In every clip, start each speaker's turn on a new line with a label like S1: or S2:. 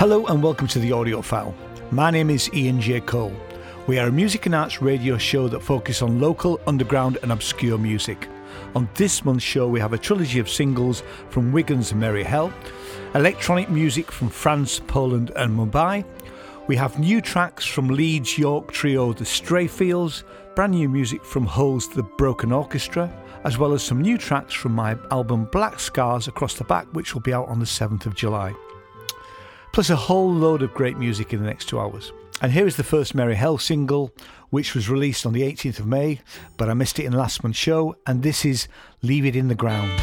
S1: Hello and welcome to the Audiophile. My name is Ian J. Cole. We are a music and arts radio show that focuses on local, underground, and obscure music. On this month's show, we have a trilogy of singles from Wigan's and Merry Hell, electronic music from France, Poland, and Mumbai. We have new tracks from Leeds York trio The Stray Fields, brand new music from Hull's The Broken Orchestra, as well as some new tracks from my album Black Scars Across the Back, which will be out on the 7th of July plus a whole load of great music in the next two hours. And here is the first Merry Hell single, which was released on the 18th of May, but I missed it in last month's show, and this is Leave It in the Ground.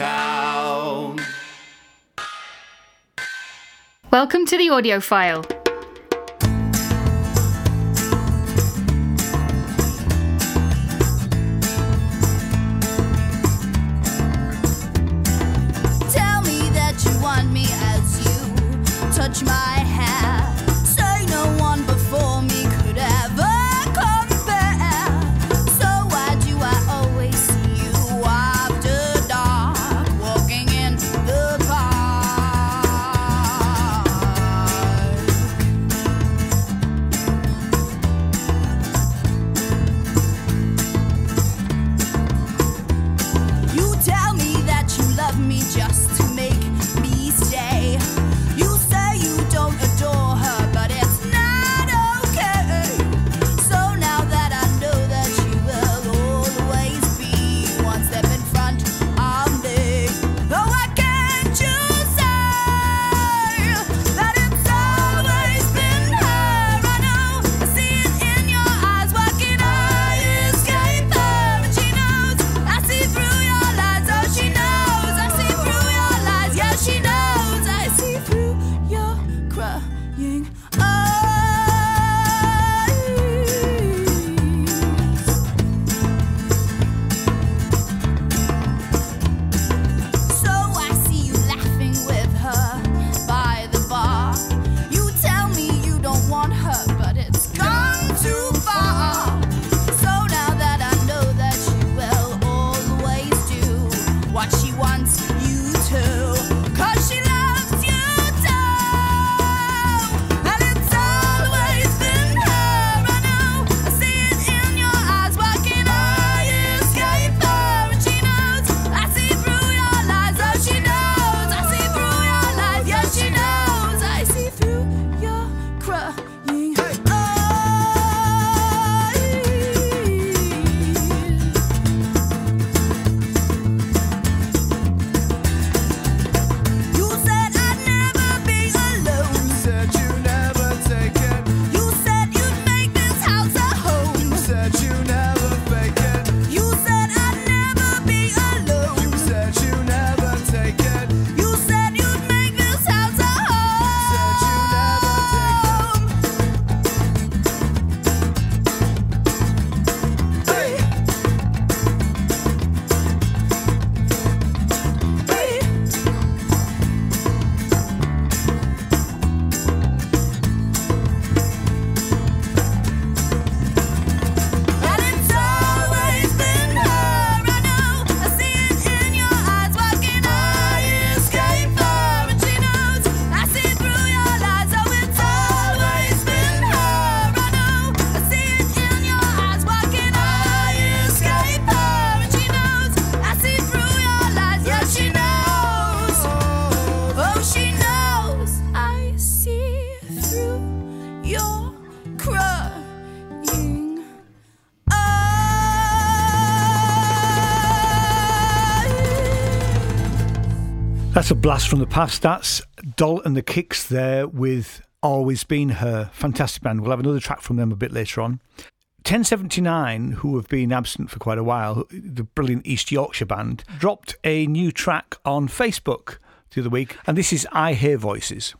S2: town.
S3: Welcome to the Audiophile.
S4: touch my
S5: hand. blast from the past. That's Doll and the Kicks there with Always Been Her. Fantastic band. We'll have another track from them a bit later on. Ten79, who have been absent for quite a while, the brilliant East Yorkshire band, dropped a new track on Facebook the other week, and this is I Hear Voices.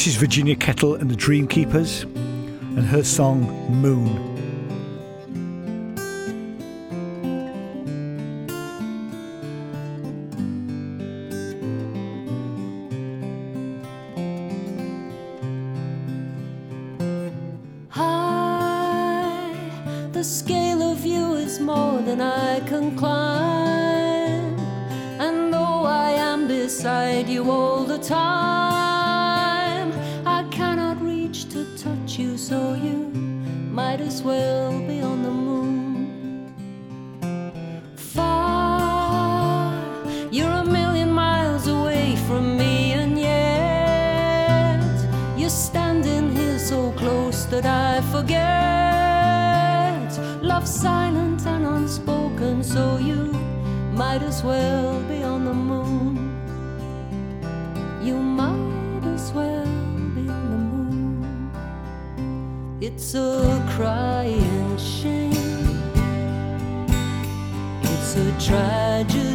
S5: This is Virginia Kettle and the Dreamkeepers and her song Moon.
S6: Silent and unspoken, so you might as well be on the moon. You might as well be on the moon. It's a crying shame, it's a tragedy.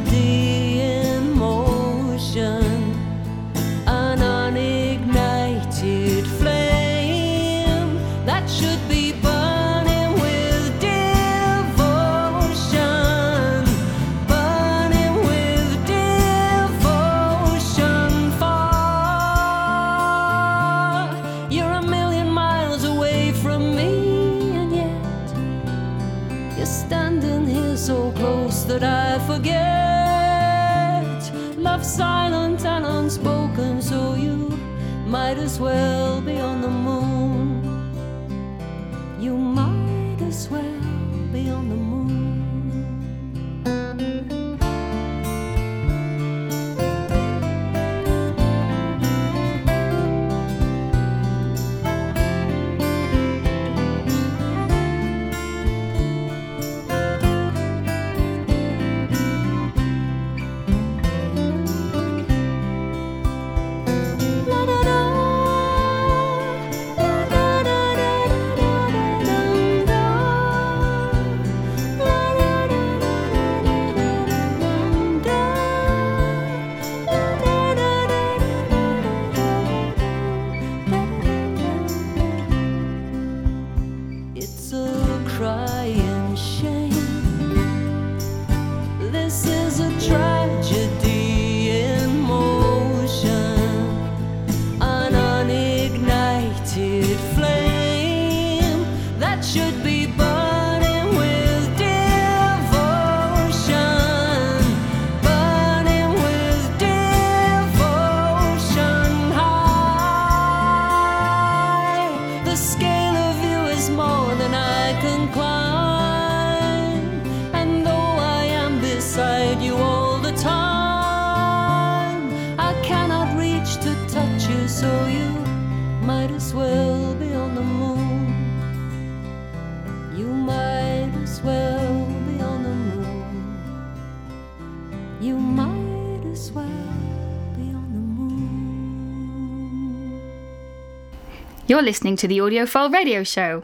S7: listening to the Audiophile Radio Show.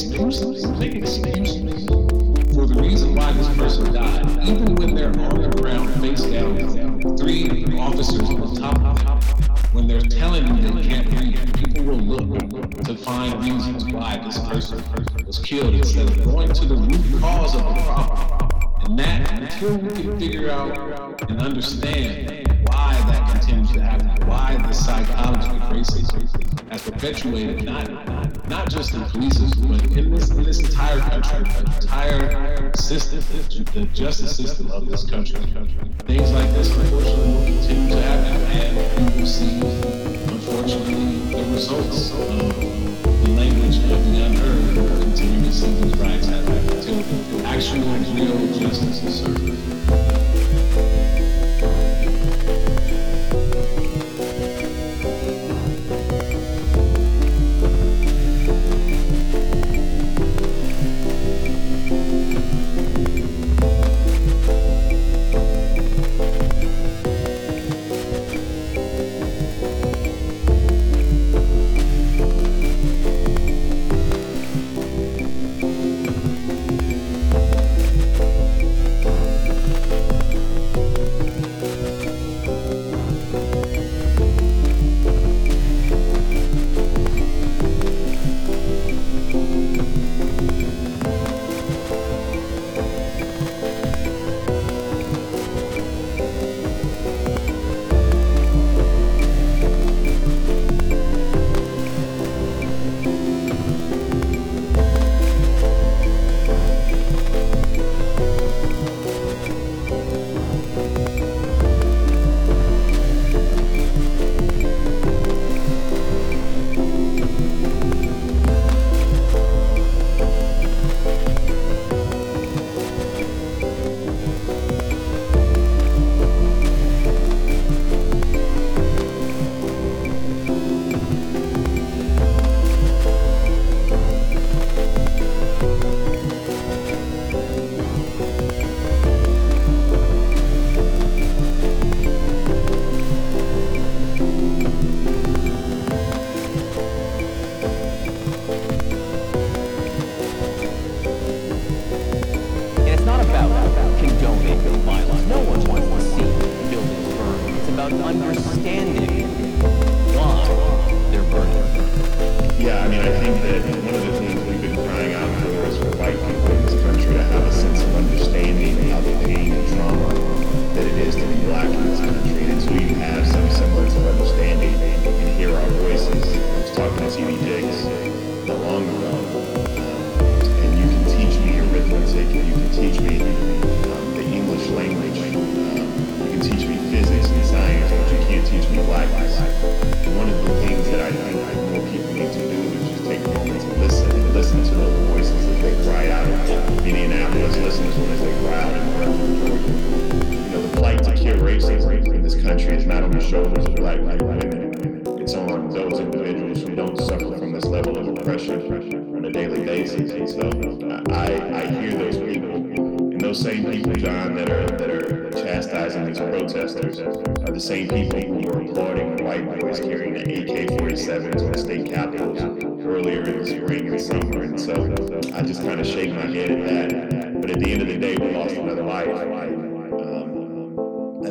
S8: Explores. Perpetuated not not just in police, but in this in this entire country, entire system, the justice system of this country. Things like this, unfortunately, will continue to happen, and we will see, unfortunately, the results of the language of the unheard. Will continue to see these riots happen until actual, real justice is served.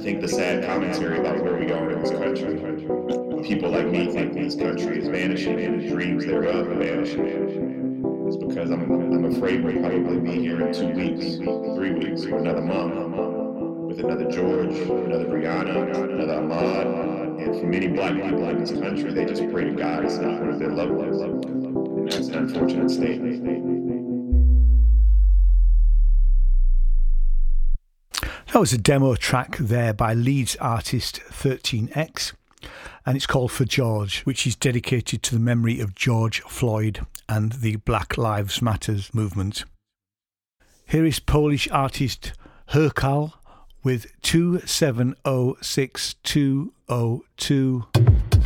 S9: Think the sad commentary about where we are in this country, people like me think this country is vanishing and dreams thereof are vanishing. It's because I'm, I'm afraid we'll probably be here in two weeks, three weeks, or another month with another George, another Breonna, another Ahmaud. And for many black people in this country, they just pray to God it's not one of their loved ones. And that's an unfortunate state.
S10: That was a demo track there by Leeds artist 13X, and it's called For George, which is dedicated to the memory of George Floyd and the Black Lives Matters movement. Here is Polish artist Harcel with 27060202.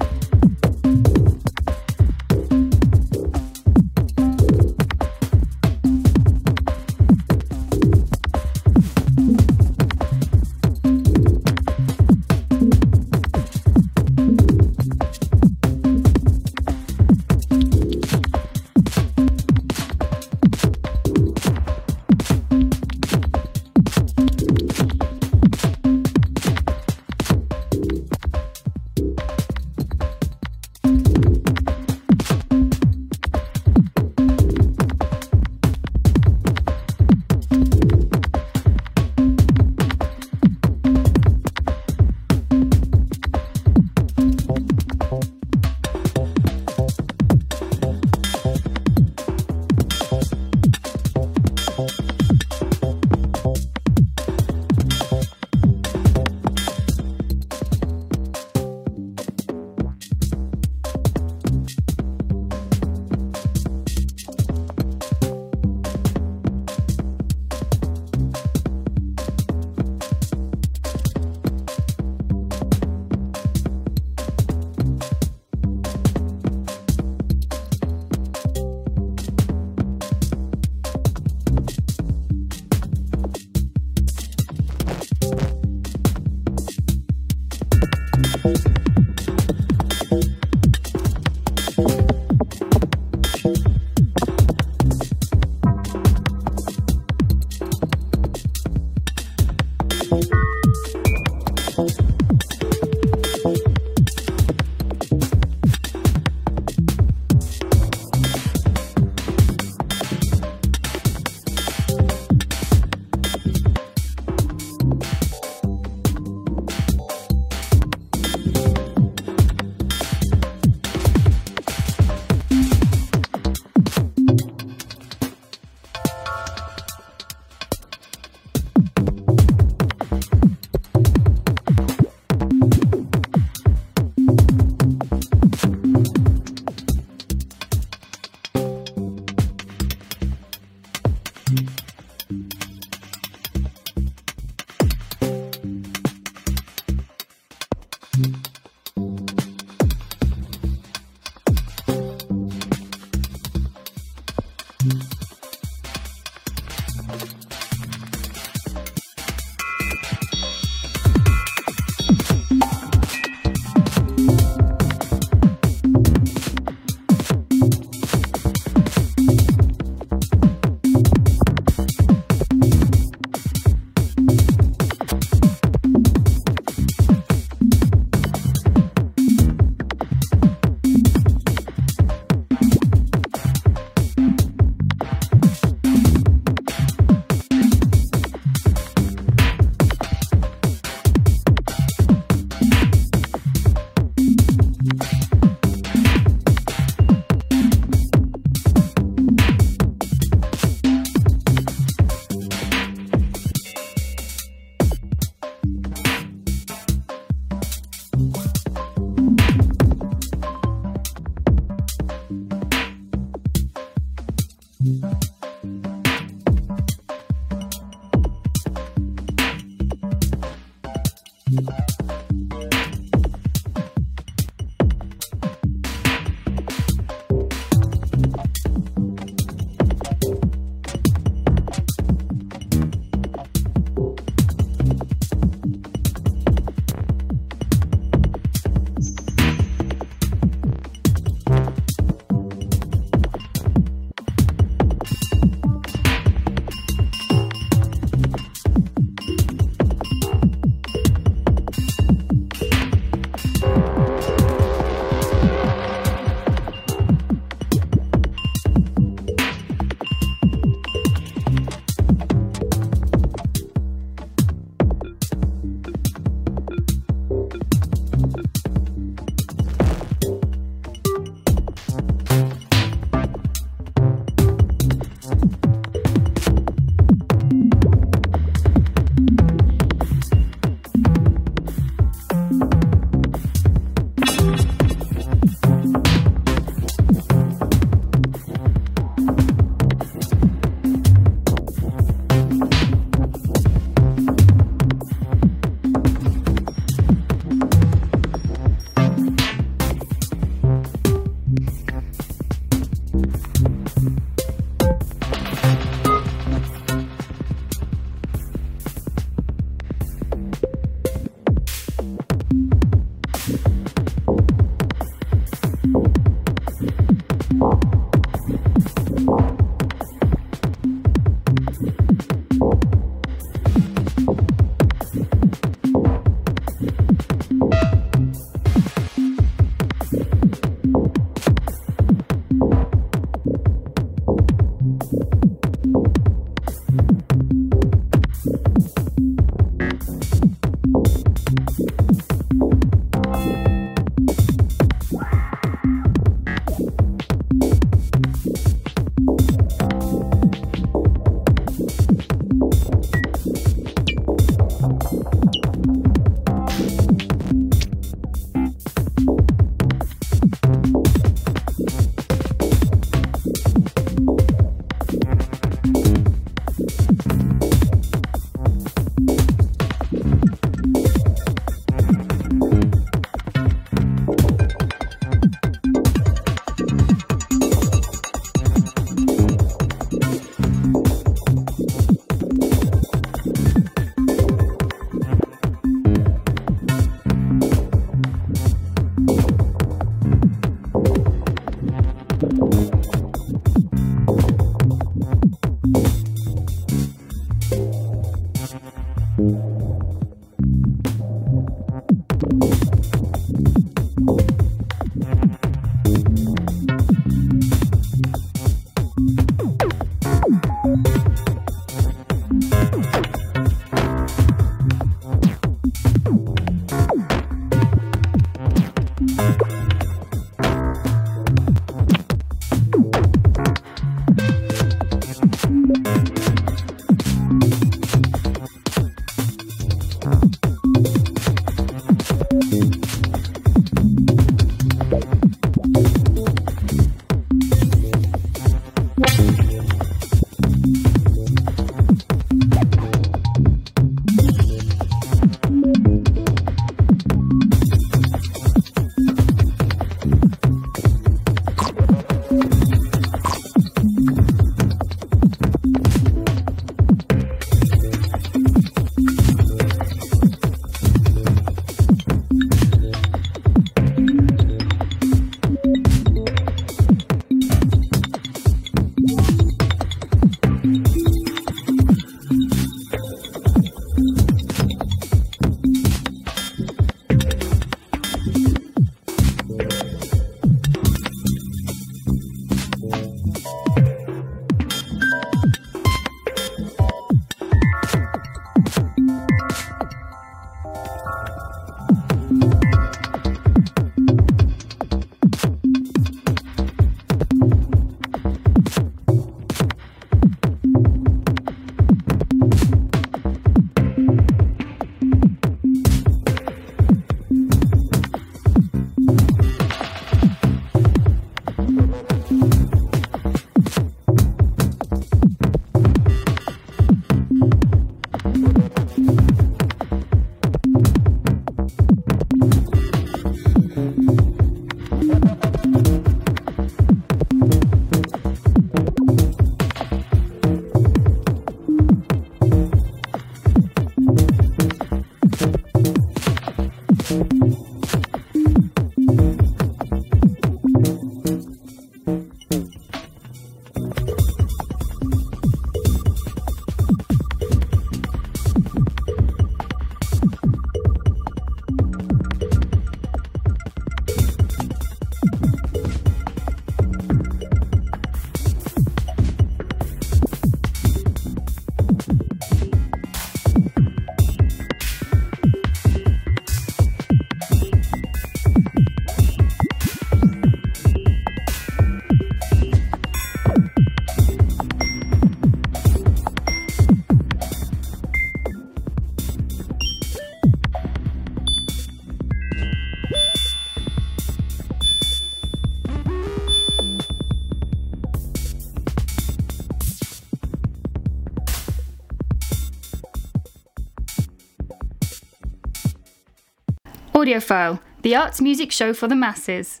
S7: Audiophile, the arts music show for the masses.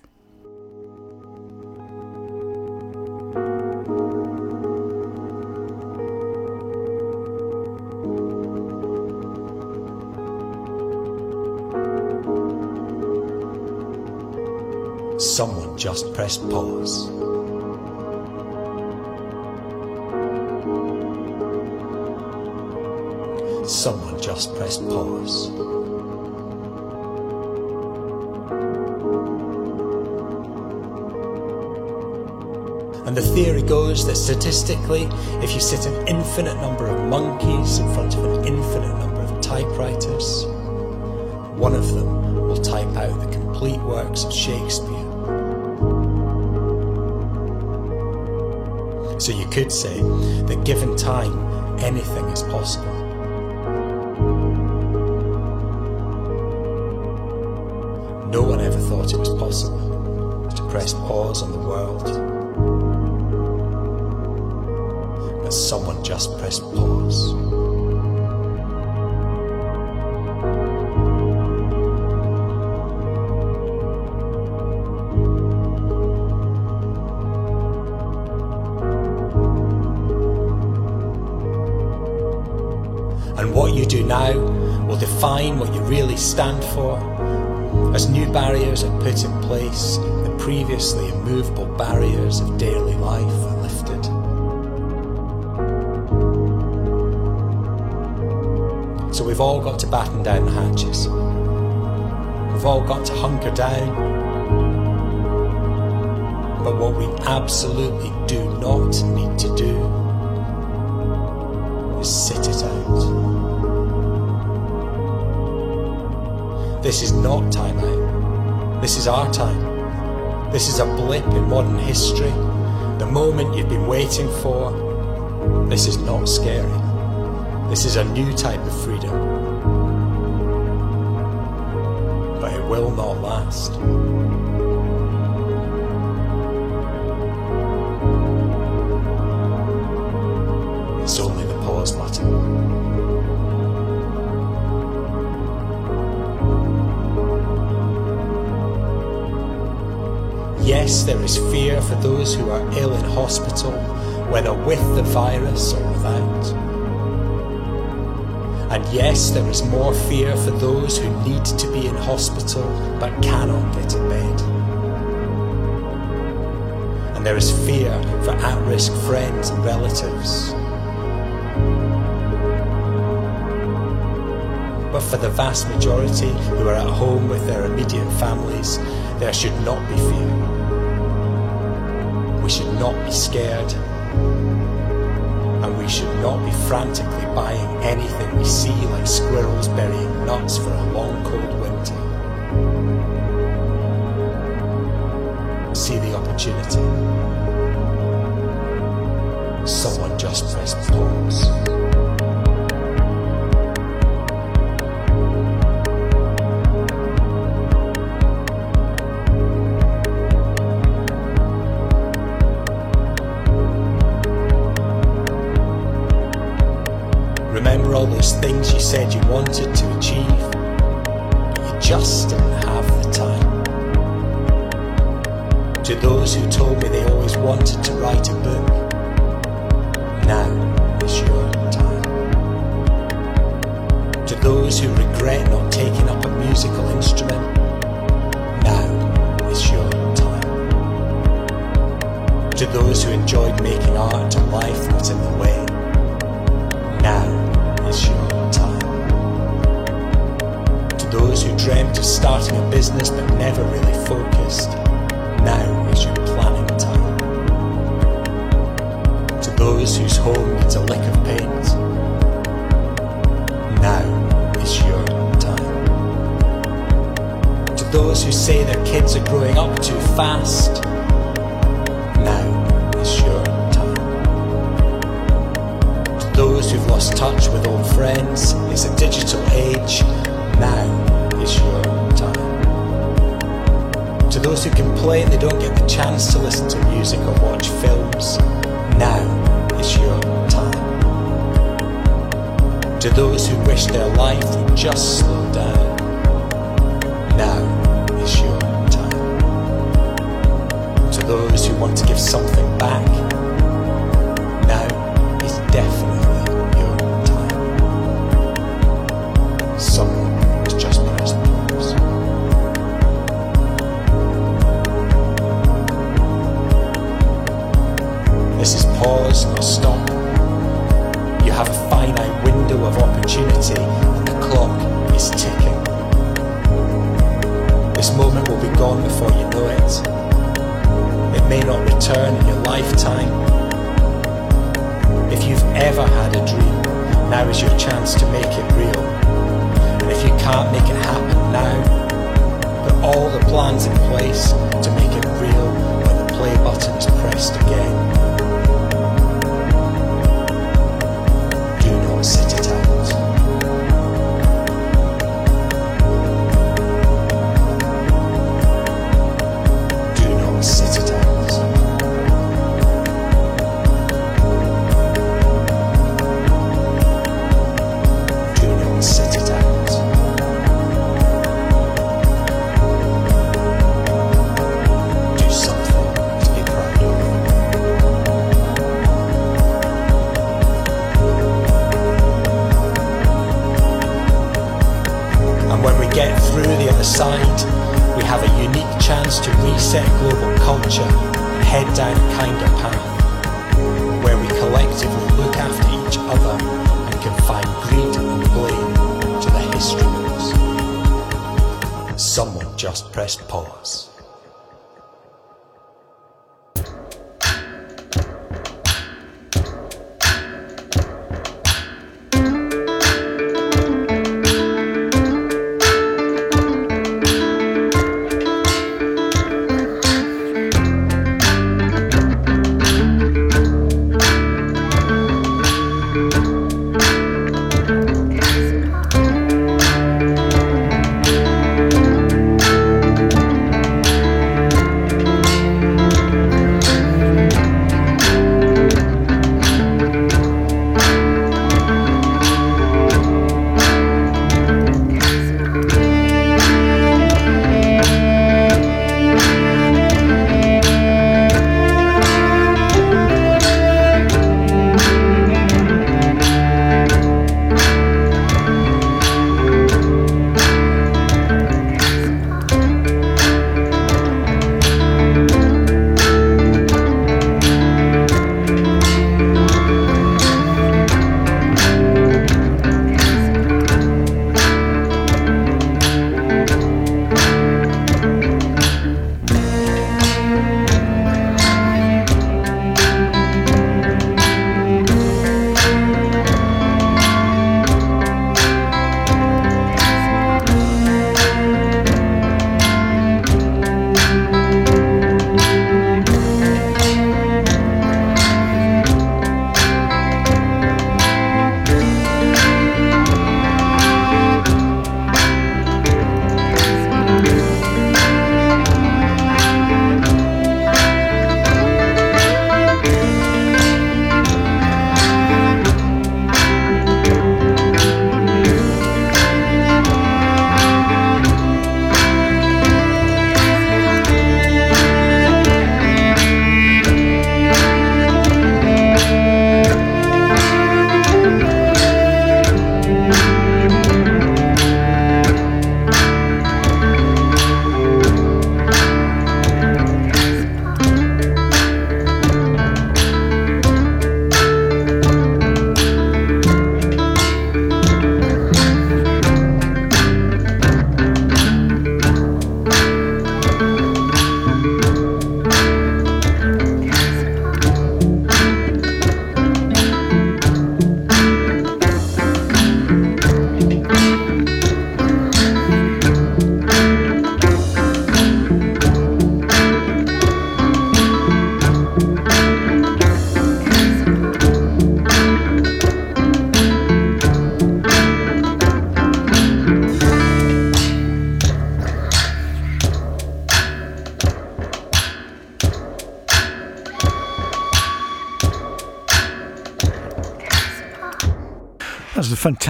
S11: Someone just pressed pause. Someone just pressed pause. Goes that statistically, if you sit an infinite number of monkeys in front of an infinite number of typewriters, one of them will type out the complete works of Shakespeare. So you could say that given time, anything is possible. No one ever thought it was possible to press pause on the world. Someone just pressed pause. And what you do now will define what you really stand for. As new barriers are put in place, the previously immovable barriers of daily life we've all got to batten down the hatches. We've all got to hunker down. But what we absolutely do not need to do is sit it out. This is not time out. This is our time. This is a blip in modern history. The moment you've been waiting for. This is not scary. This is a new type of freedom. But it will not last. It's only the pause button. Yes, there is fear for those who are ill in hospital, whether with the virus or without. And yes, there is more fear for those who need to be in hospital but cannot get a bed. And there is fear for at risk friends and relatives. But for the vast majority who are at home with their immediate families, there should not be fear. We should not be scared. We should not be frantically buying anything we see like squirrels burying nuts for a long cold winter. See the opportunity. Someone just pressed pause. To those who wish their life would just slow down, now is your time. To those who want to give something back, now is definitely your time. Someone has just pressed pause. This is pause, not stop. You have a finite window of opportunity, and the clock is ticking. This moment will be gone before you know it. It may not return in your lifetime. If you've ever had a dream, now is your chance to make it real. And if you can't make it happen now, put all the plans in place to make it real when the play button is pressed again.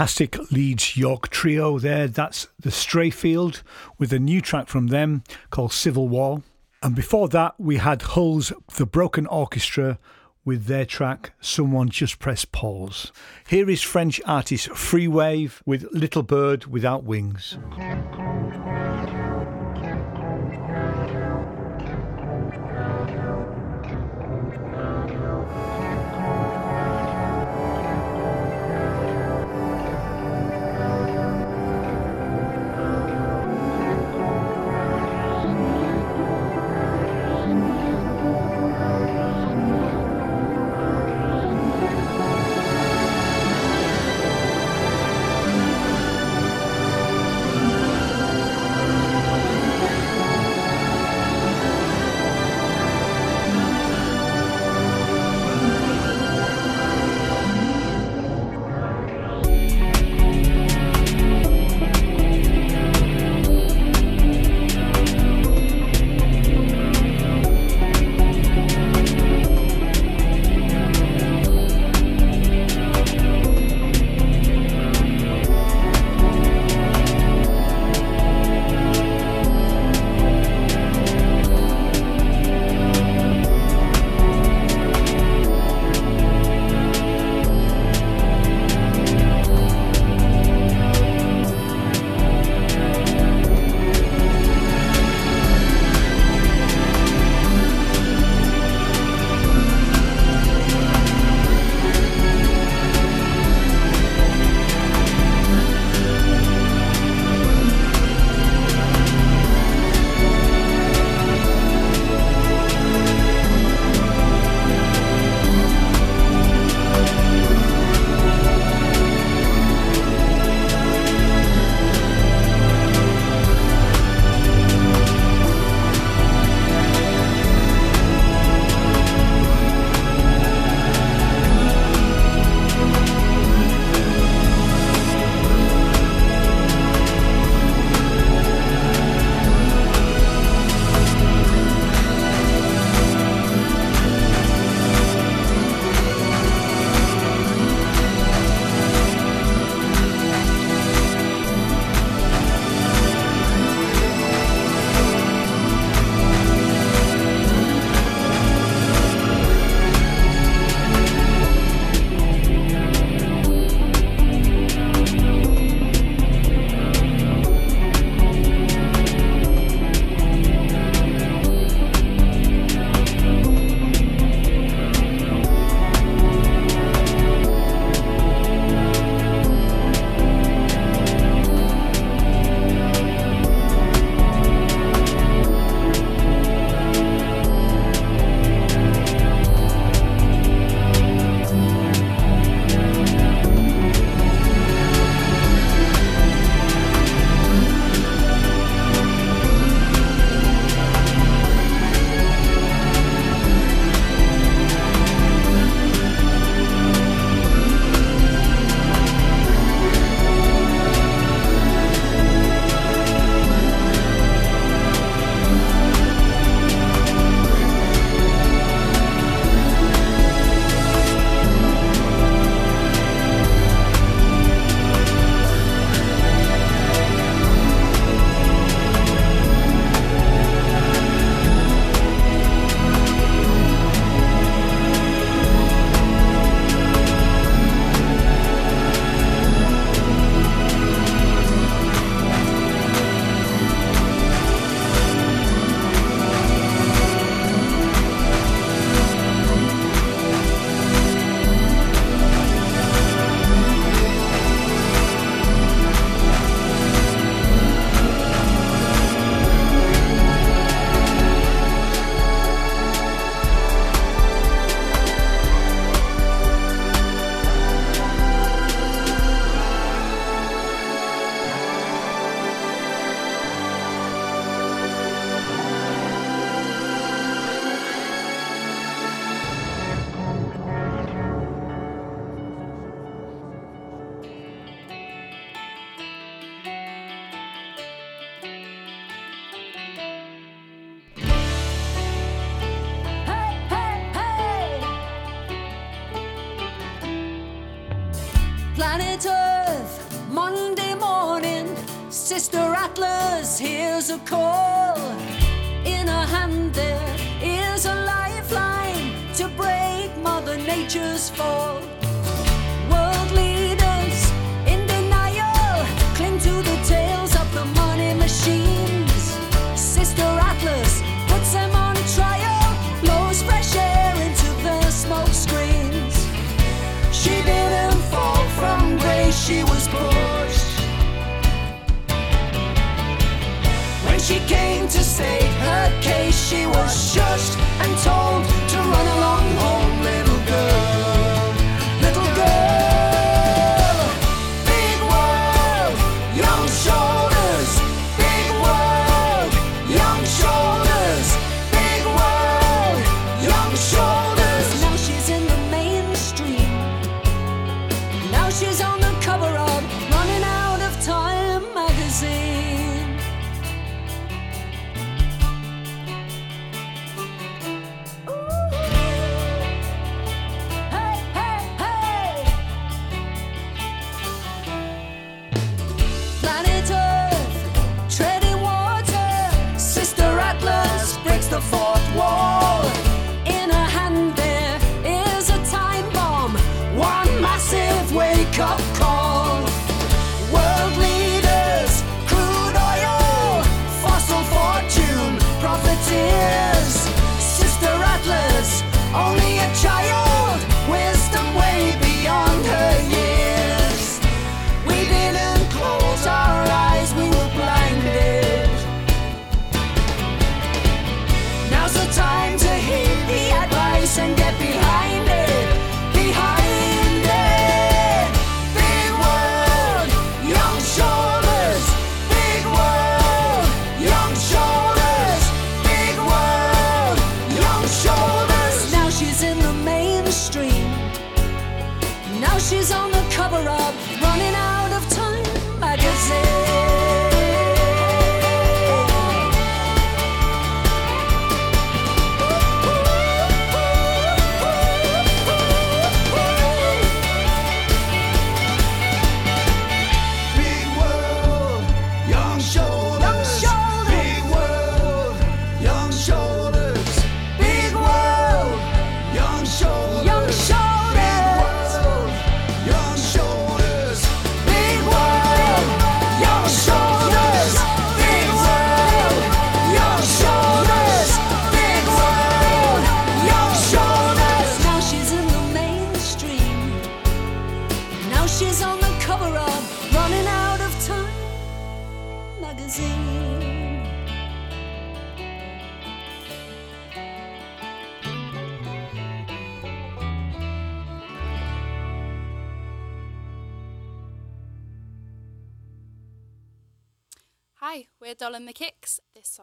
S10: Fantastic Leeds York trio there. That's the Stray Field with a new track from them called Civil War. And before that, we had Hull's The Broken Orchestra with their track Someone Just Press Pause. Here is French artist Freewave with Little Bird Without Wings.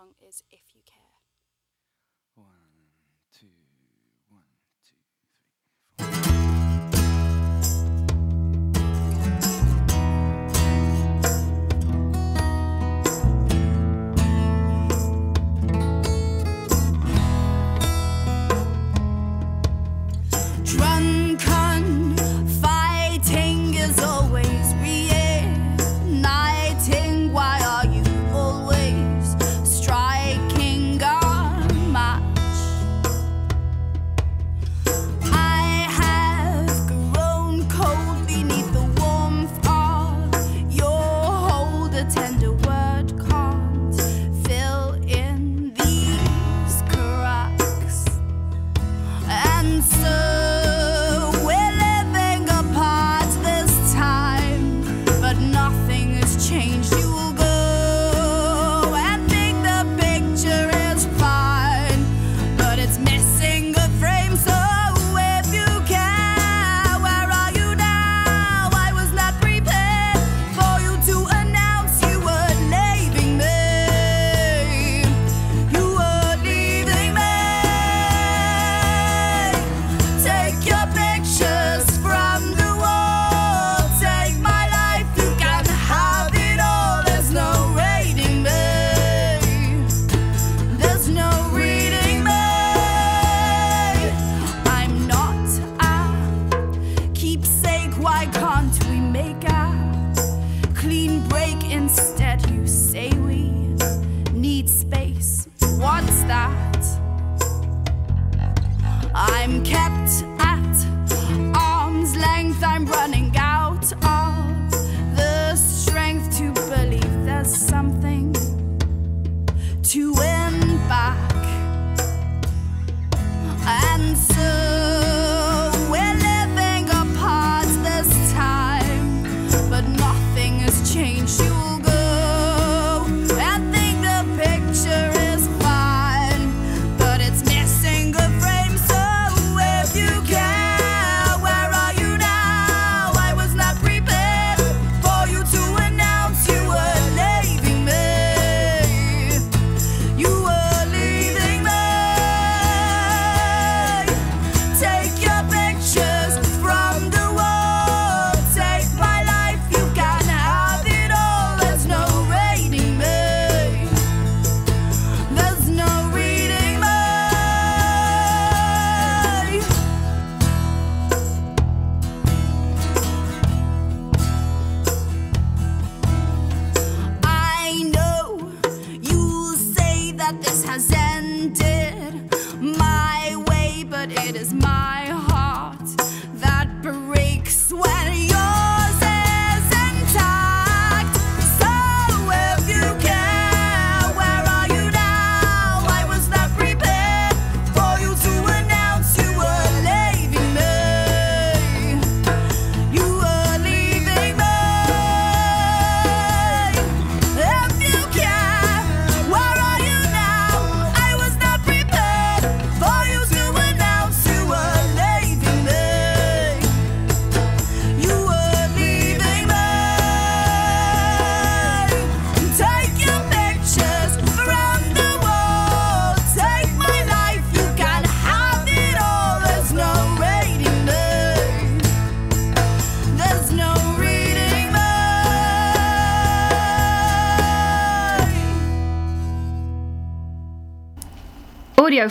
S4: Song is If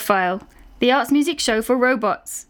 S3: Audiophile, the arts music show for robots.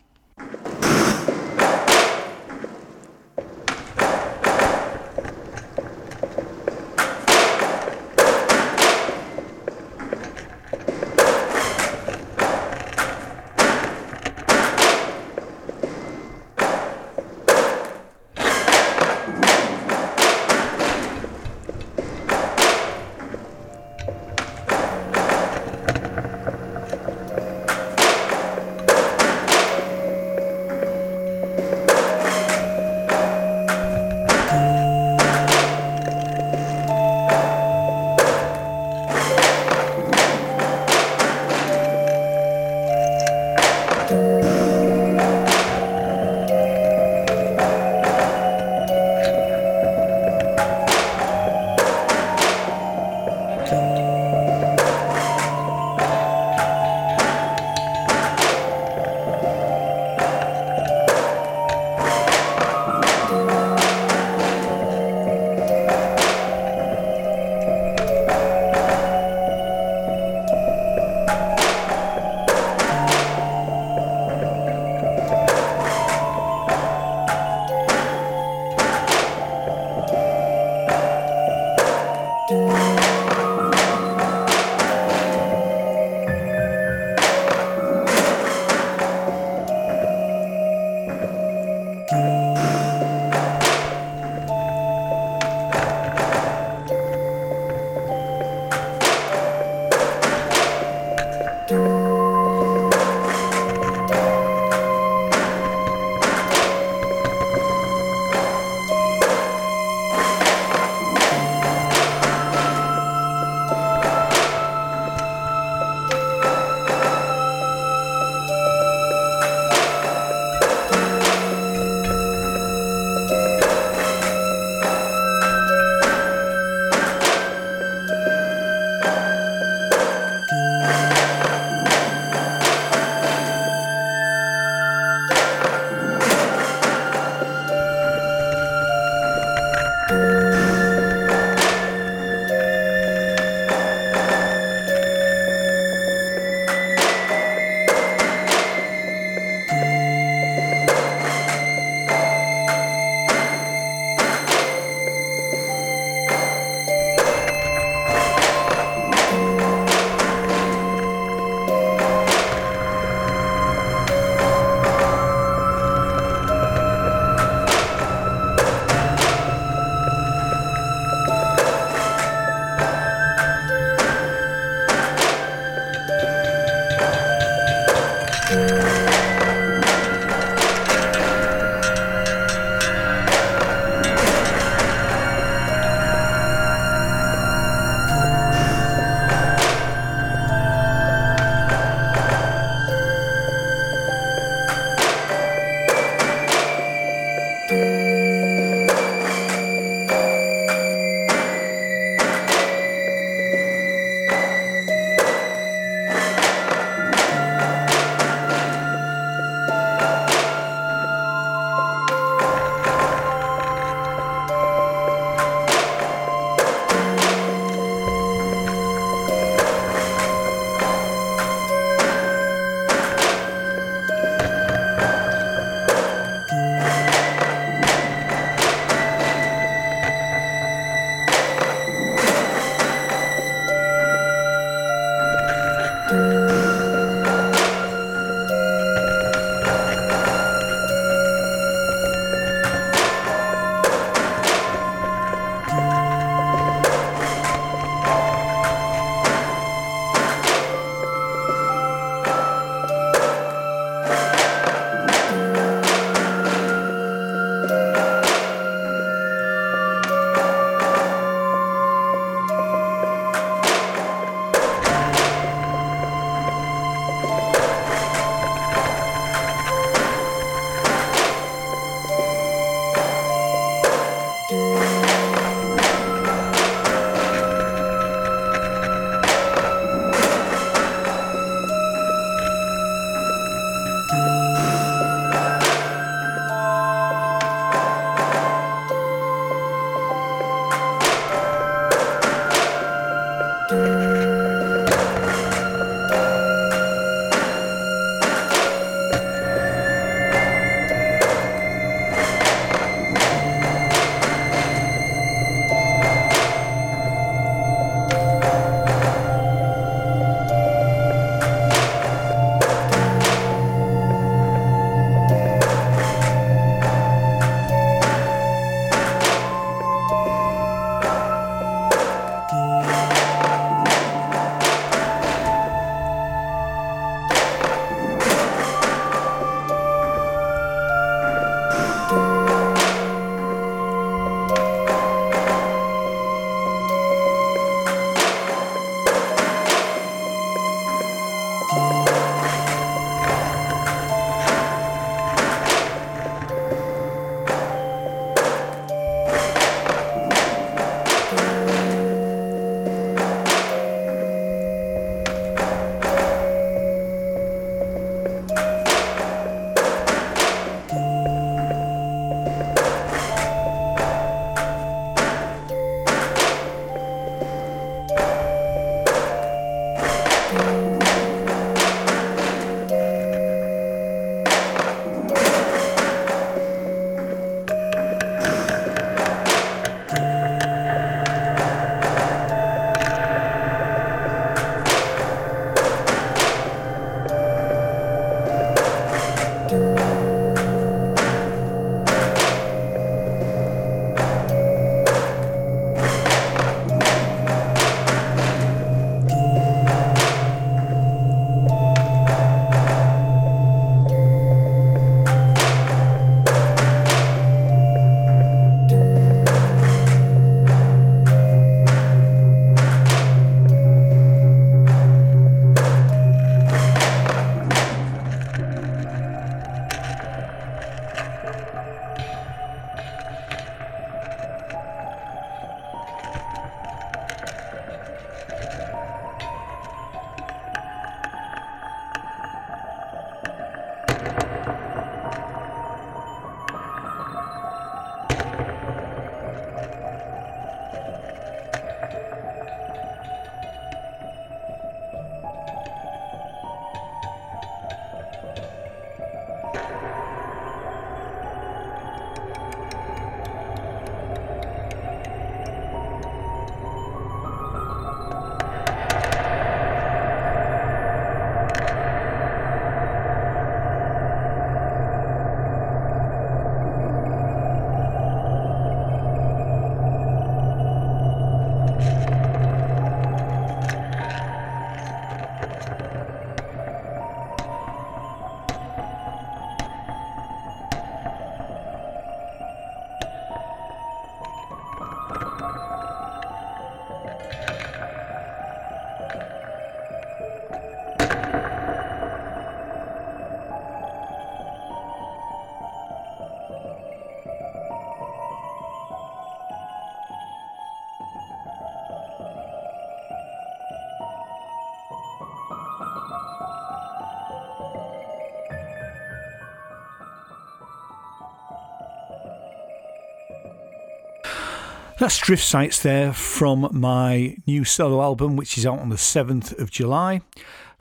S10: That's Drift Sights there from my new solo album, which is out on the 7th of July,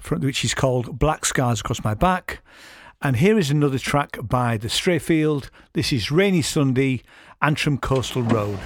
S10: which is called Black Scars Across My Back. And here is another track by The Stray Field. This is Rainy Sunday, Antrim Coastal Road.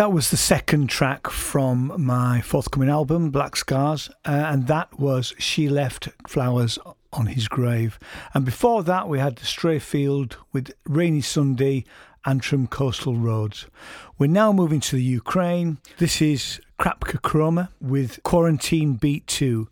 S10: That was the second track from my forthcoming album, Black Scars, uh, and that was She Left Flowers on His Grave. And before that, we had Stray Field with Rainy Sunday, Antrim Coastal Roads. We're now moving to the Ukraine. This is Krapka KrOMA with Quarantine Beat 2.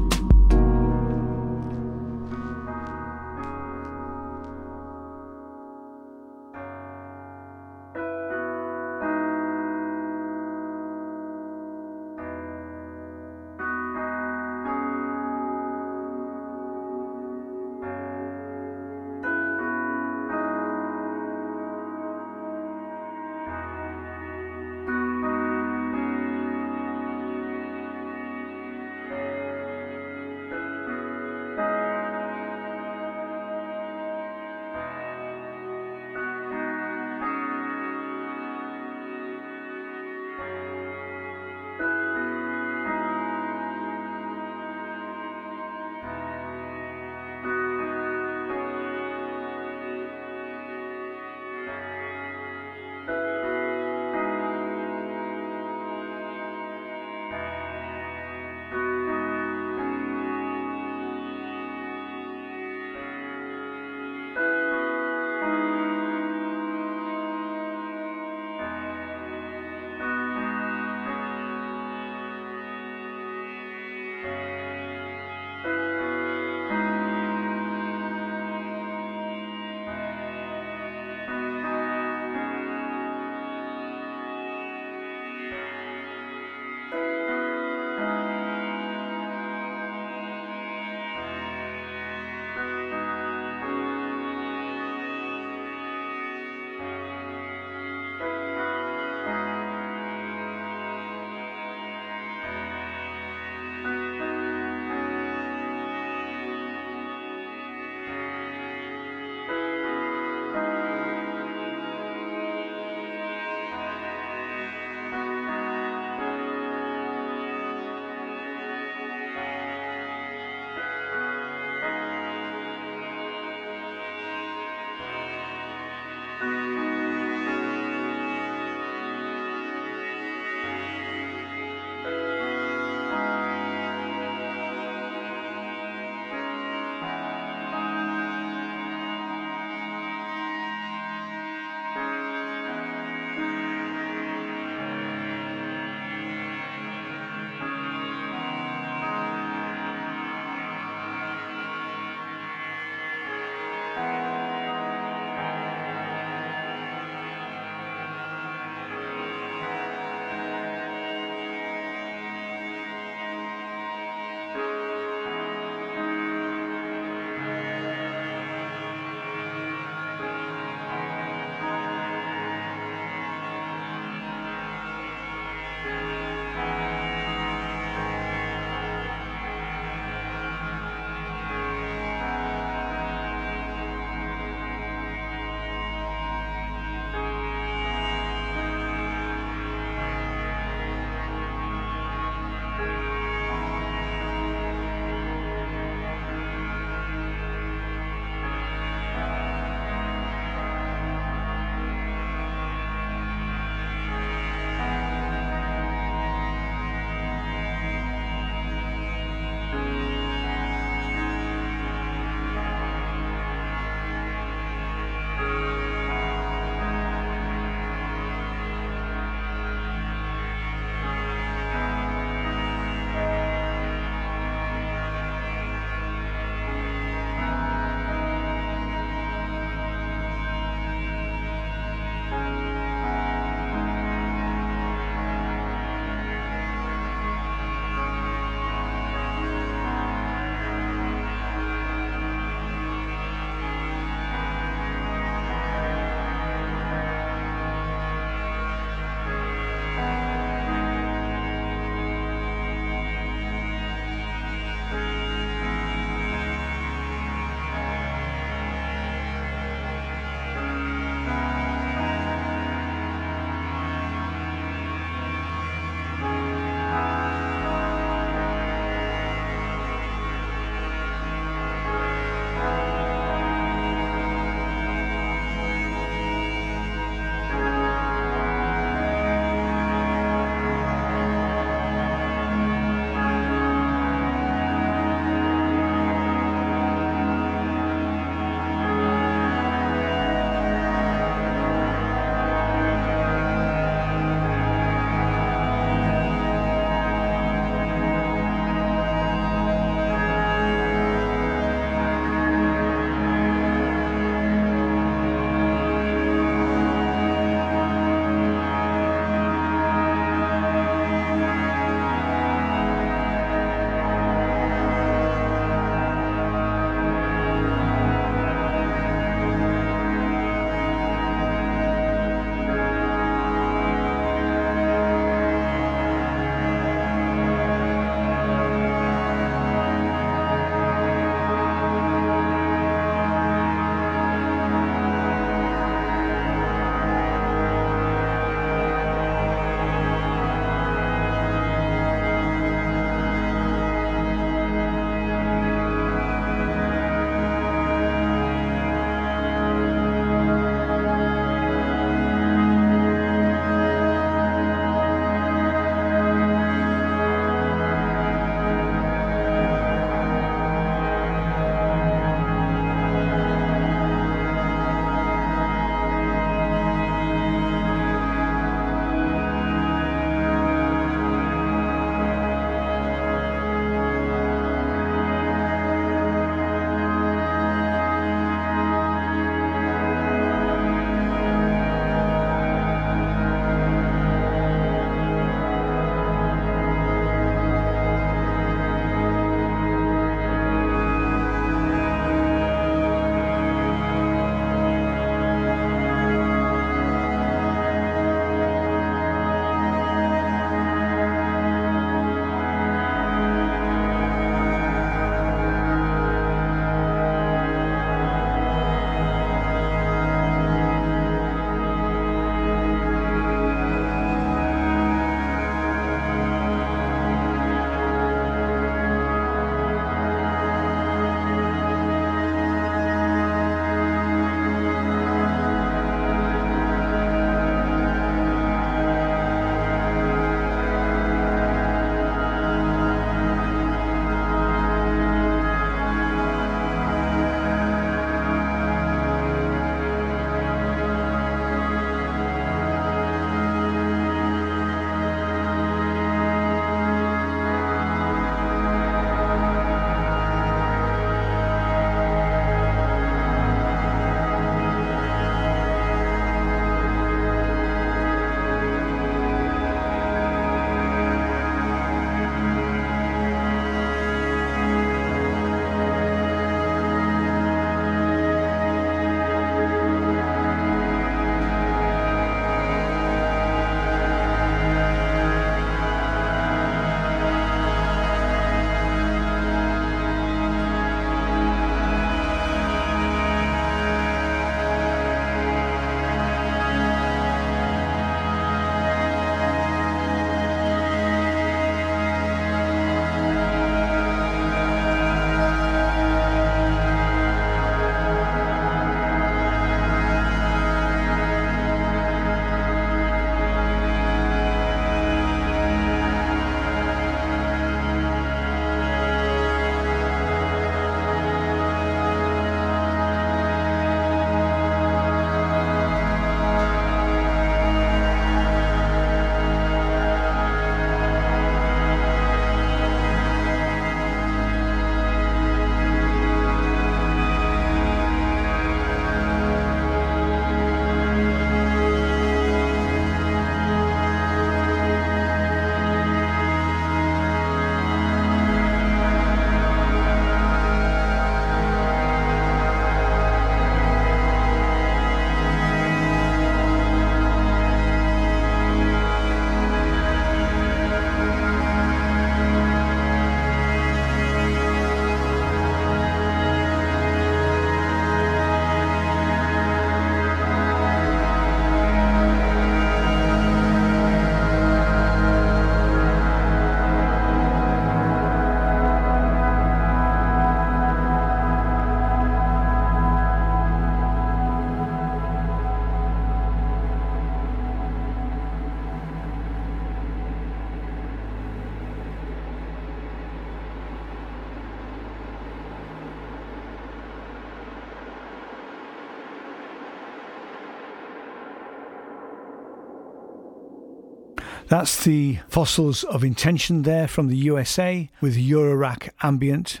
S10: That's the Fossils of Intention there from the USA with Eurorack Ambient.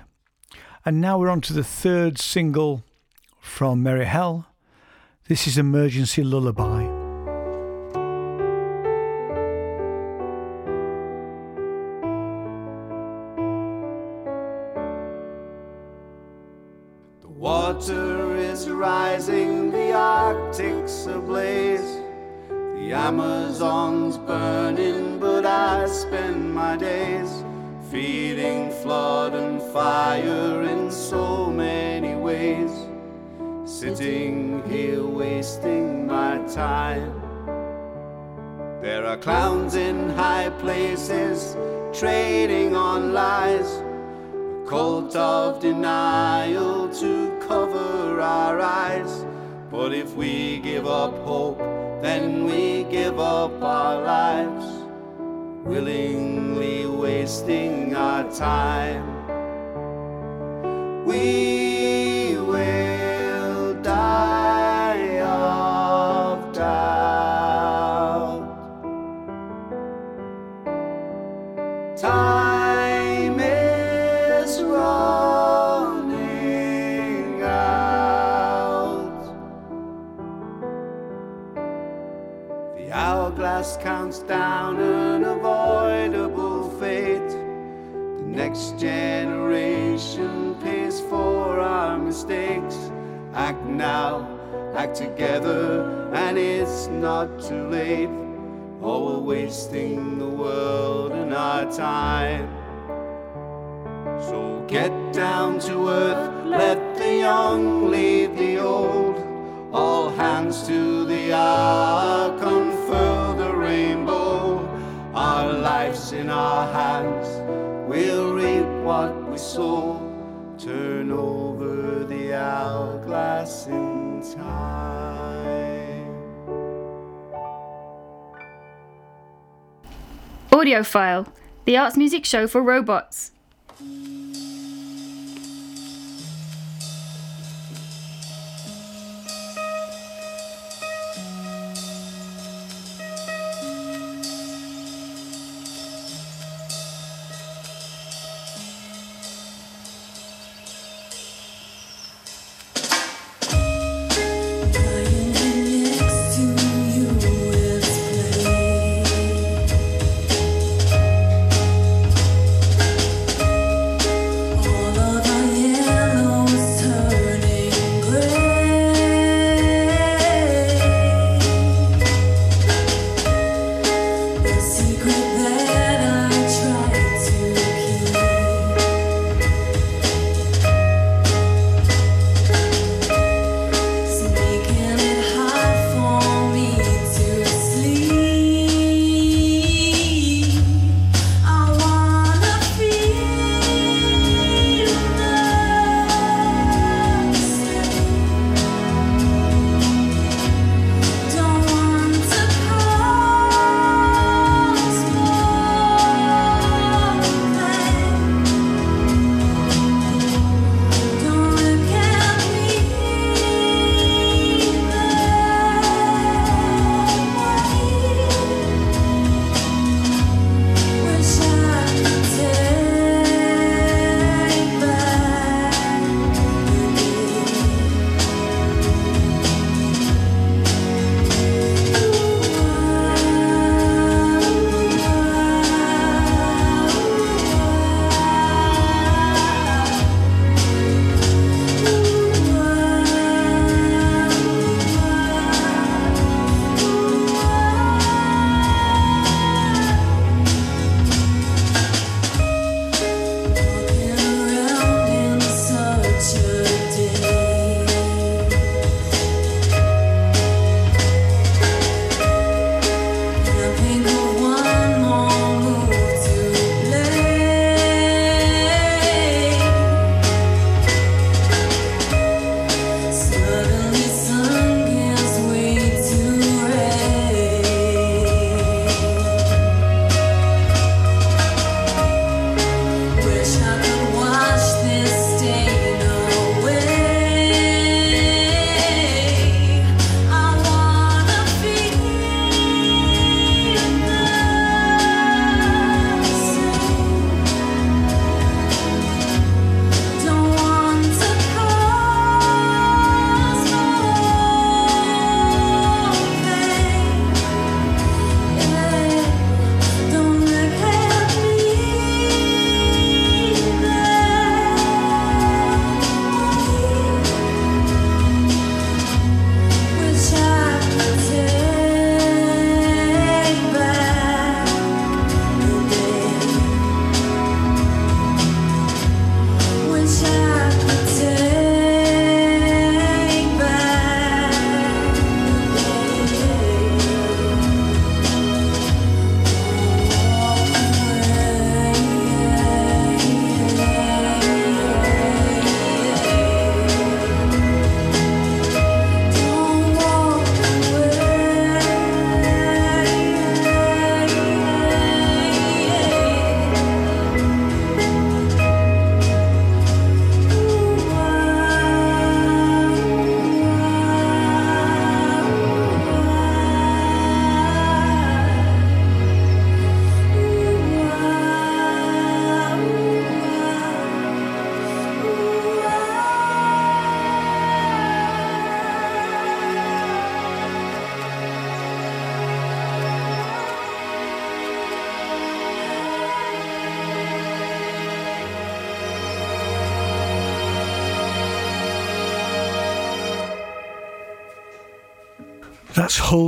S10: And now we're on to the third single from Merry Hell. This is Emergency Lullaby.
S1: Of denial to cover our eyes. But if we give up hope, then we give up our lives, willingly wasting our time. We together, and it's not too late. Or we're wasting the world and our time. So get down to earth, let the young lead the old. All hands to the ark, unfurl the rainbow. Our lives in our hands, we'll reap what we sow.
S7: Audiophile, the arts music show for robots.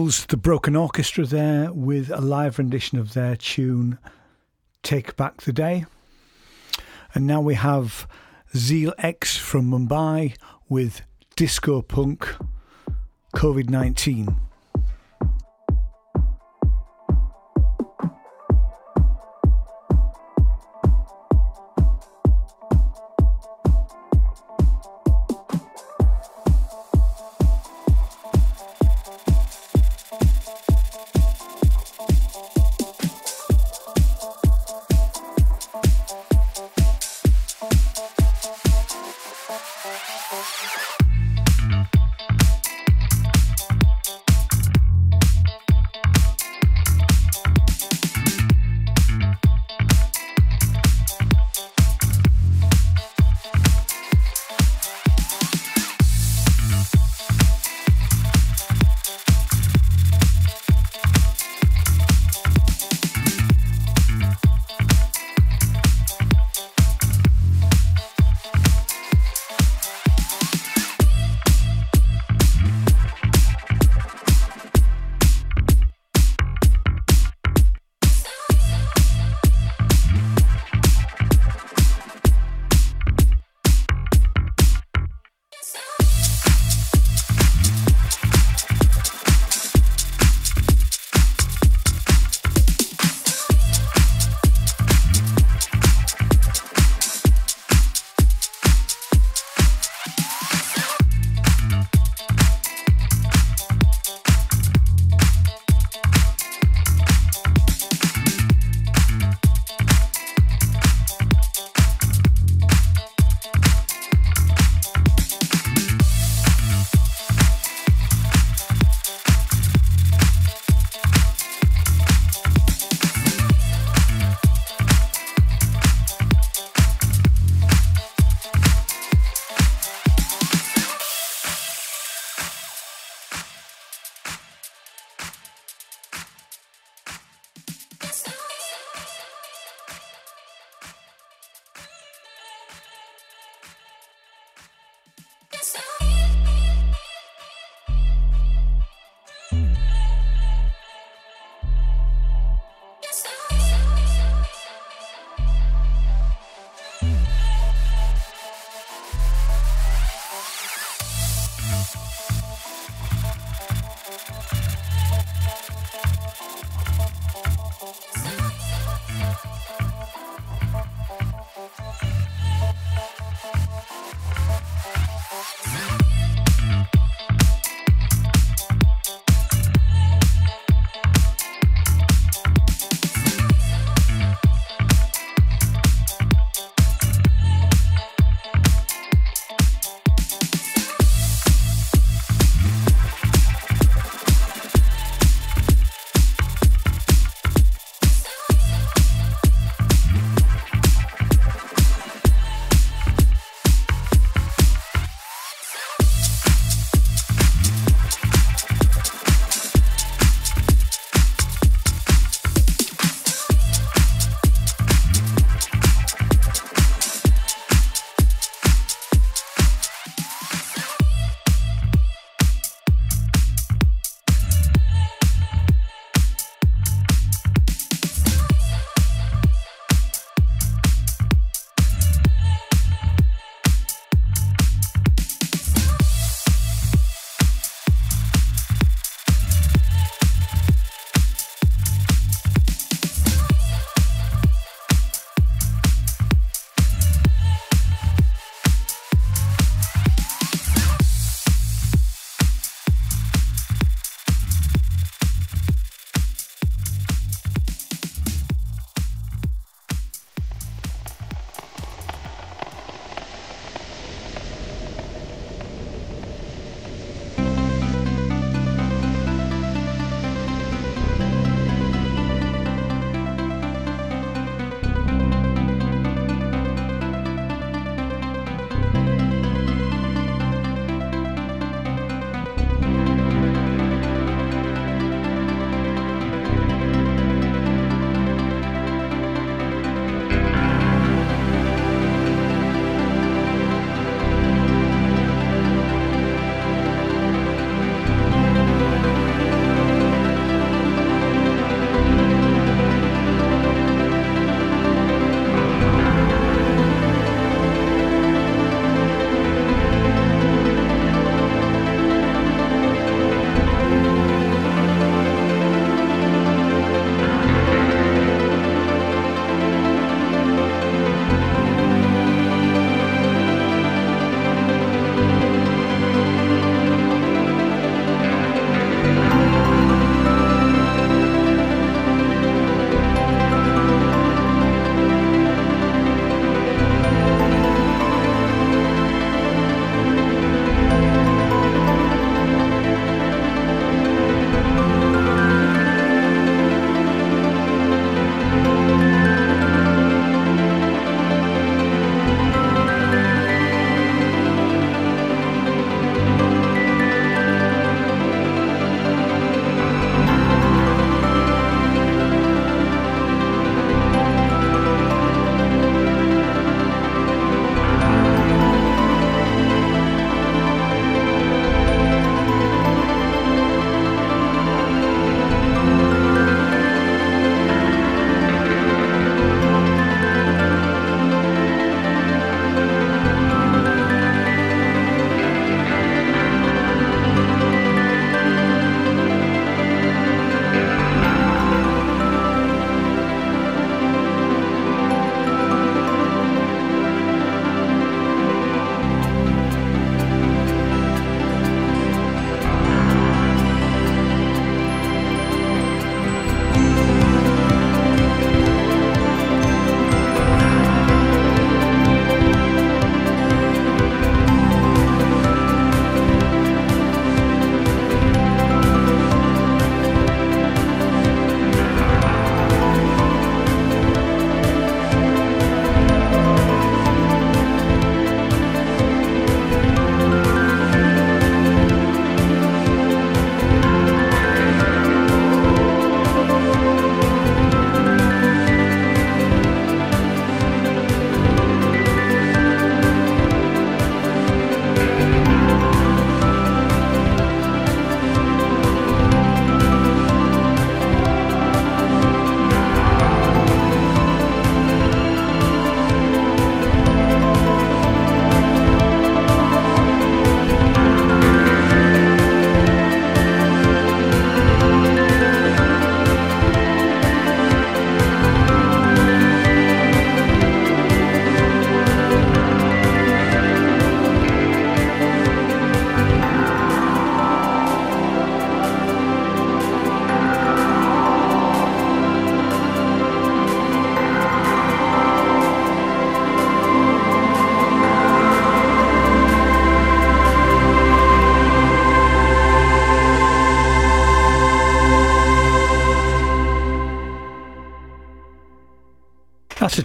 S10: The Broken Orchestra there with a live rendition of their tune Take Back the Day. And now we have ZealX from Mumbai with Disco Punk COVID 19.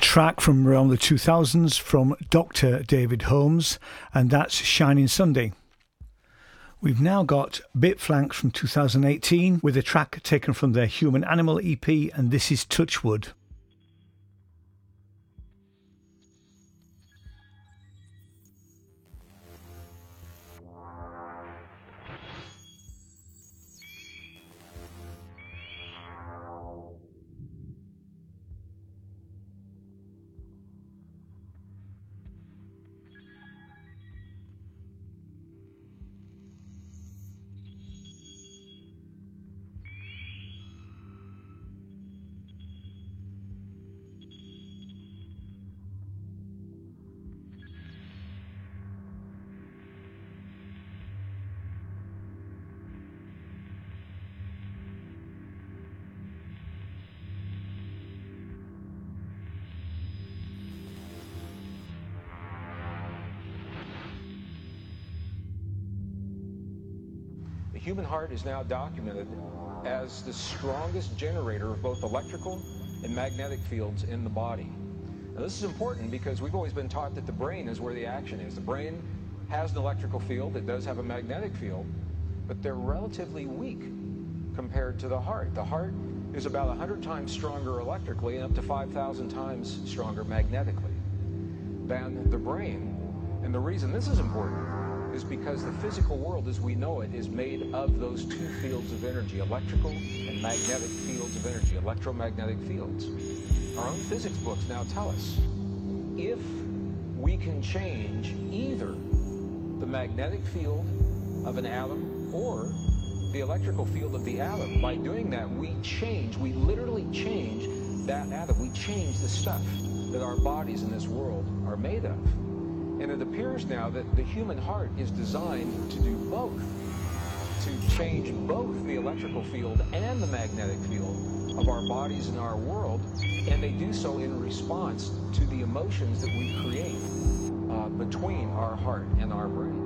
S10: Track from around the 2000s from Dr. David Holmes, and that's Shining Sunday. We've now got Bitflank from 2018 with a track taken from their Human Animal EP, and this is Touchwood.
S12: Heart is now documented as the strongest generator of both electrical and magnetic fields in the body. Now, this is important because we've always been taught that the brain is where the action is. The brain has an electrical field, it does have a magnetic field, but they're relatively weak compared to the heart. The heart is about 100 times stronger electrically and up to 5,000 times stronger magnetically than the brain. And the reason this is important is because the physical world as we know it is made of those two fields of energy, electrical and magnetic fields of energy, electromagnetic fields. Our own physics books now tell us if we can change either the magnetic field of an atom or the electrical field of the atom, by doing that, we change, we literally change that atom. We change the stuff that our bodies in this world are made of. And it appears now that the human heart is designed to do both, to change both the electrical field and the magnetic field of our bodies and our world, and they do so in response to the emotions that we create uh, between our heart and our brain.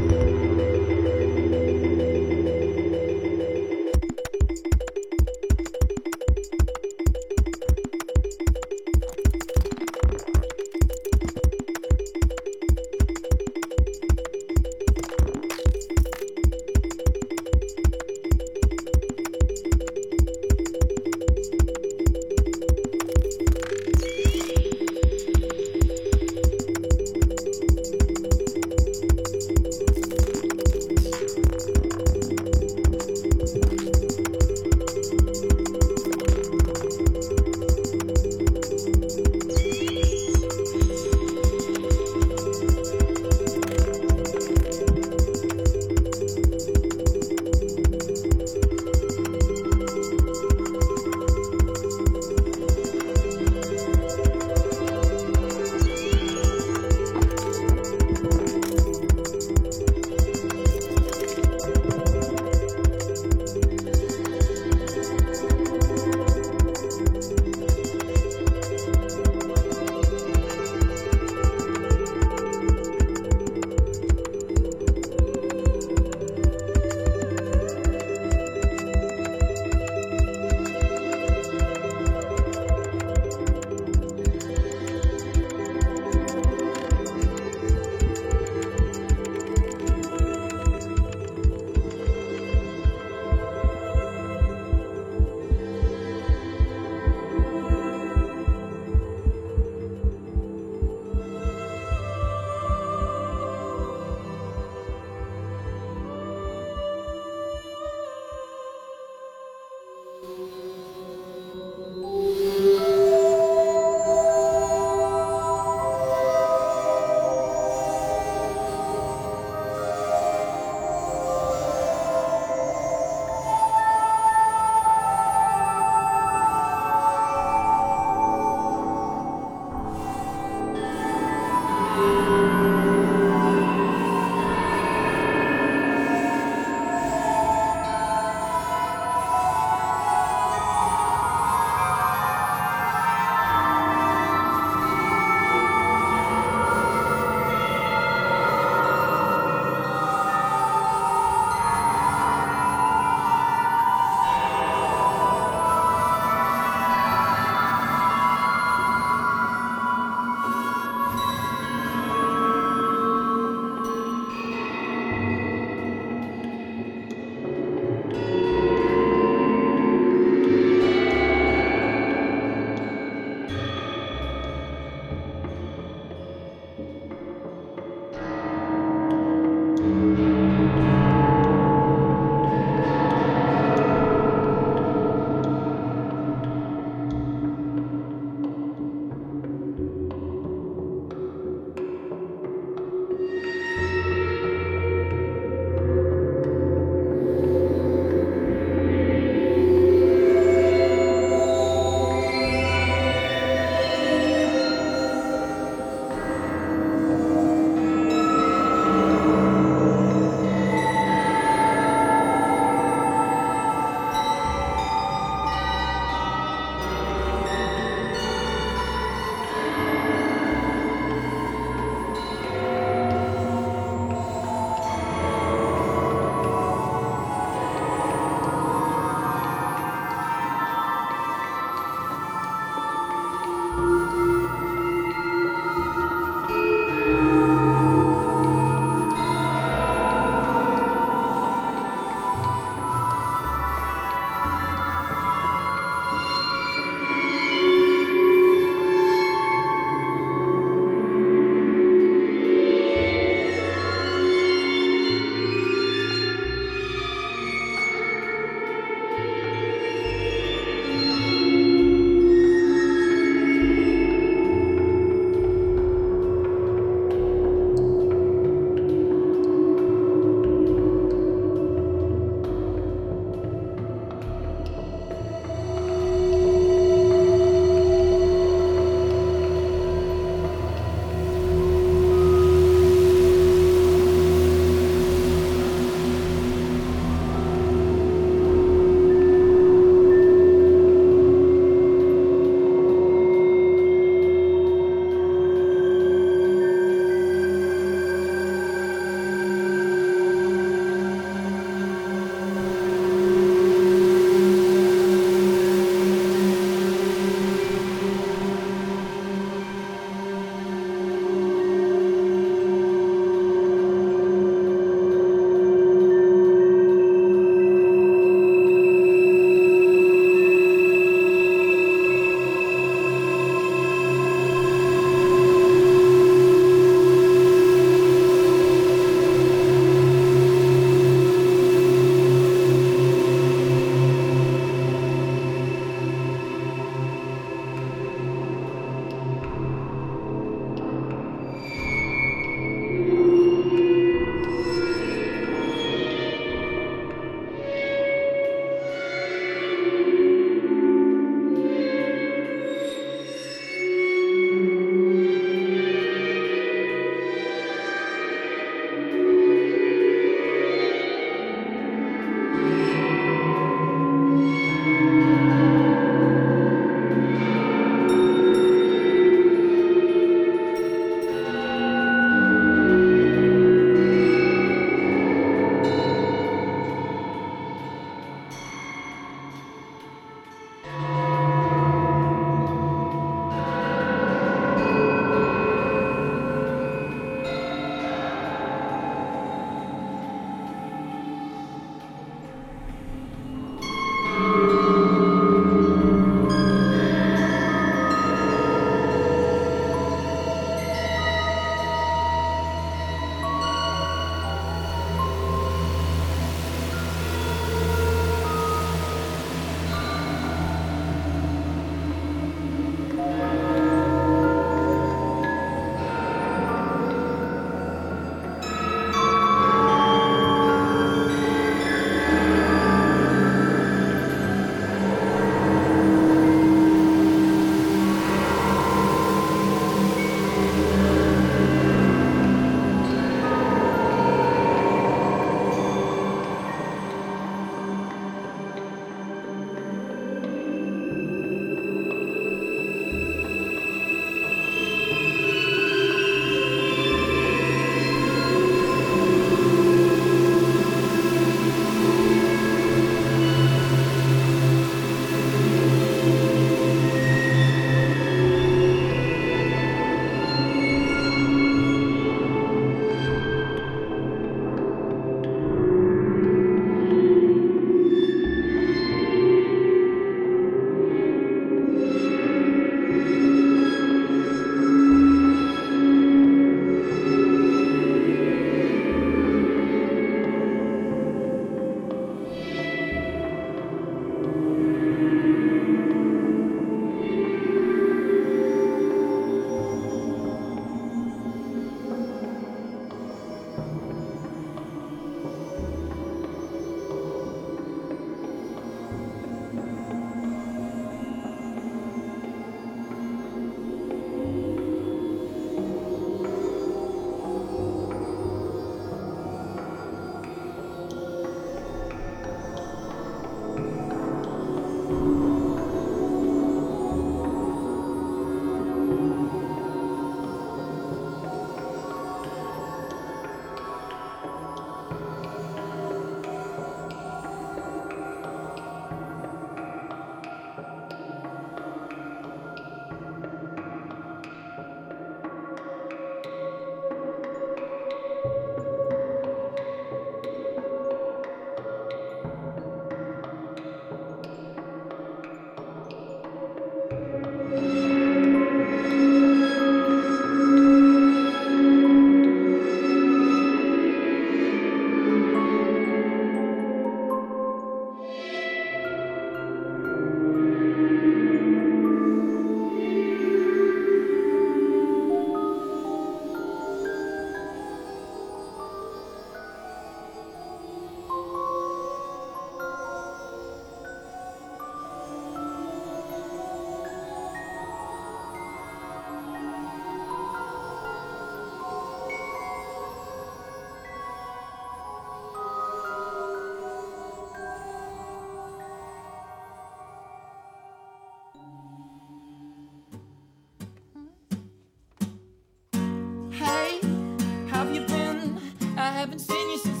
S4: haven't seen you since.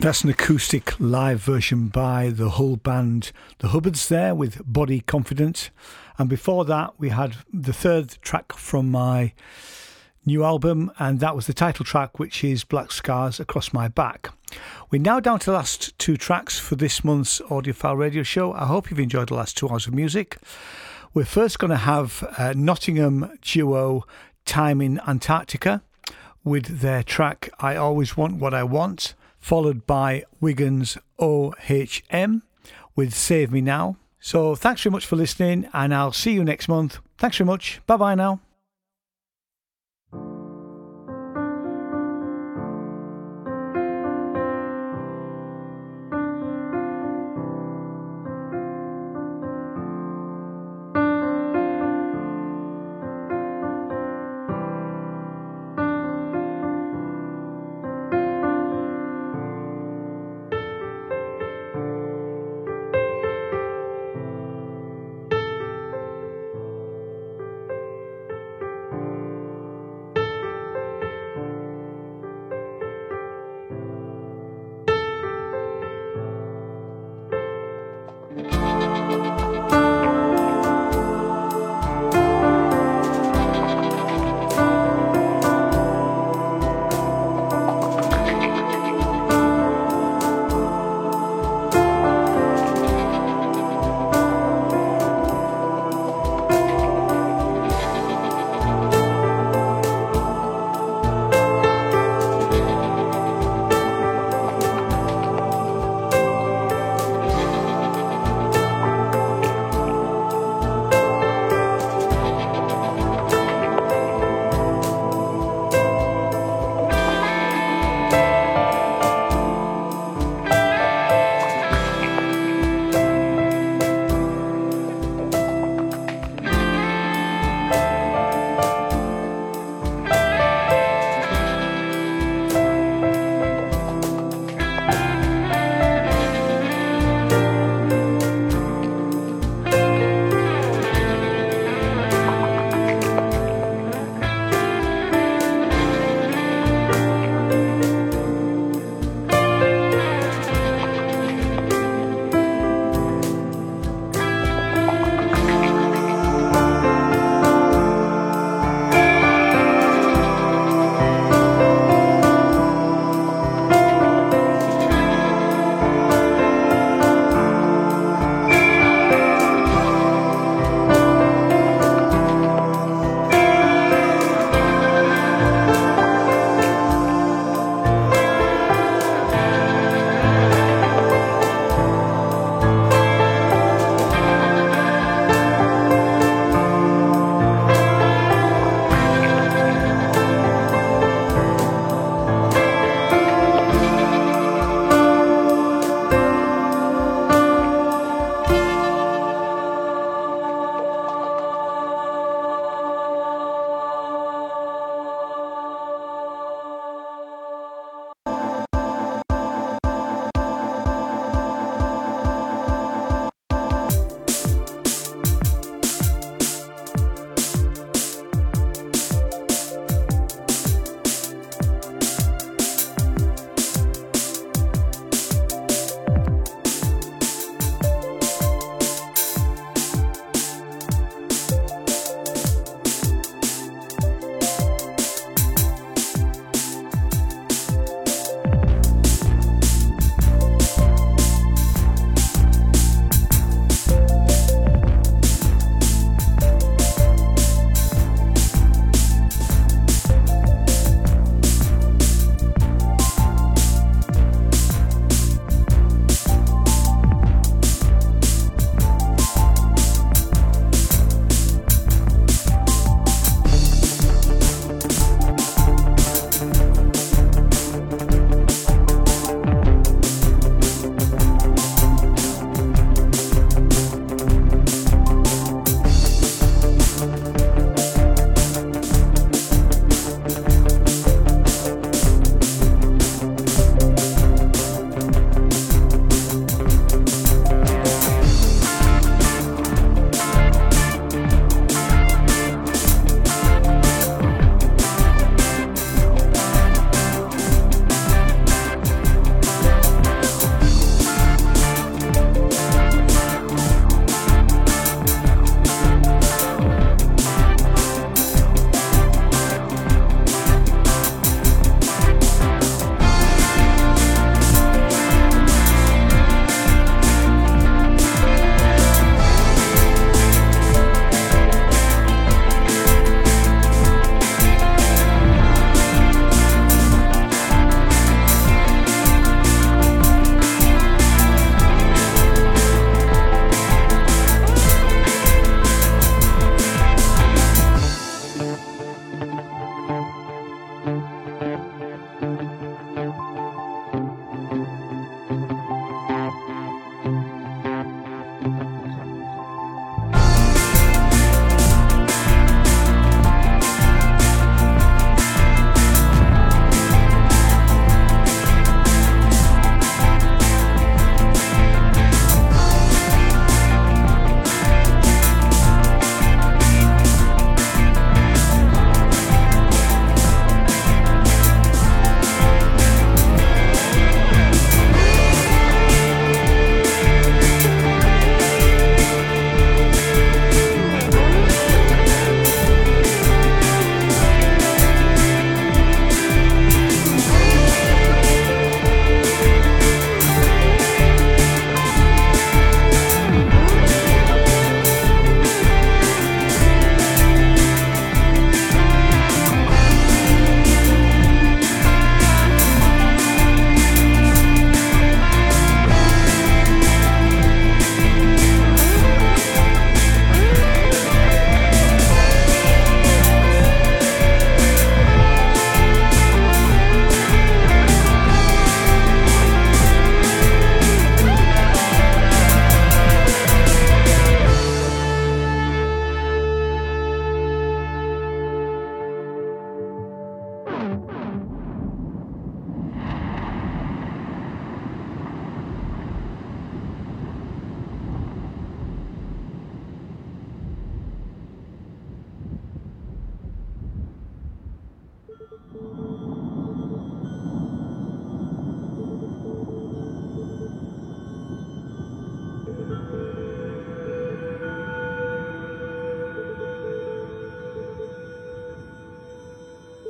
S4: That's
S10: an acoustic live version by the whole band, the Hubbards, there with Body Confident. And before that, we had the third track from my new album, and that was the title track, which is Black Scars Across My Back. We're now down to the last two tracks for this month's Audiophile Radio Show. I hope you've enjoyed the last two hours of music. We're first going to have uh, Nottingham duo Time in Antarctica with their track I Always Want What I Want followed by Wigan's OHM with Save Me Now. So thanks very much for listening, and I'll see you next month. Thanks very much. Bye bye now.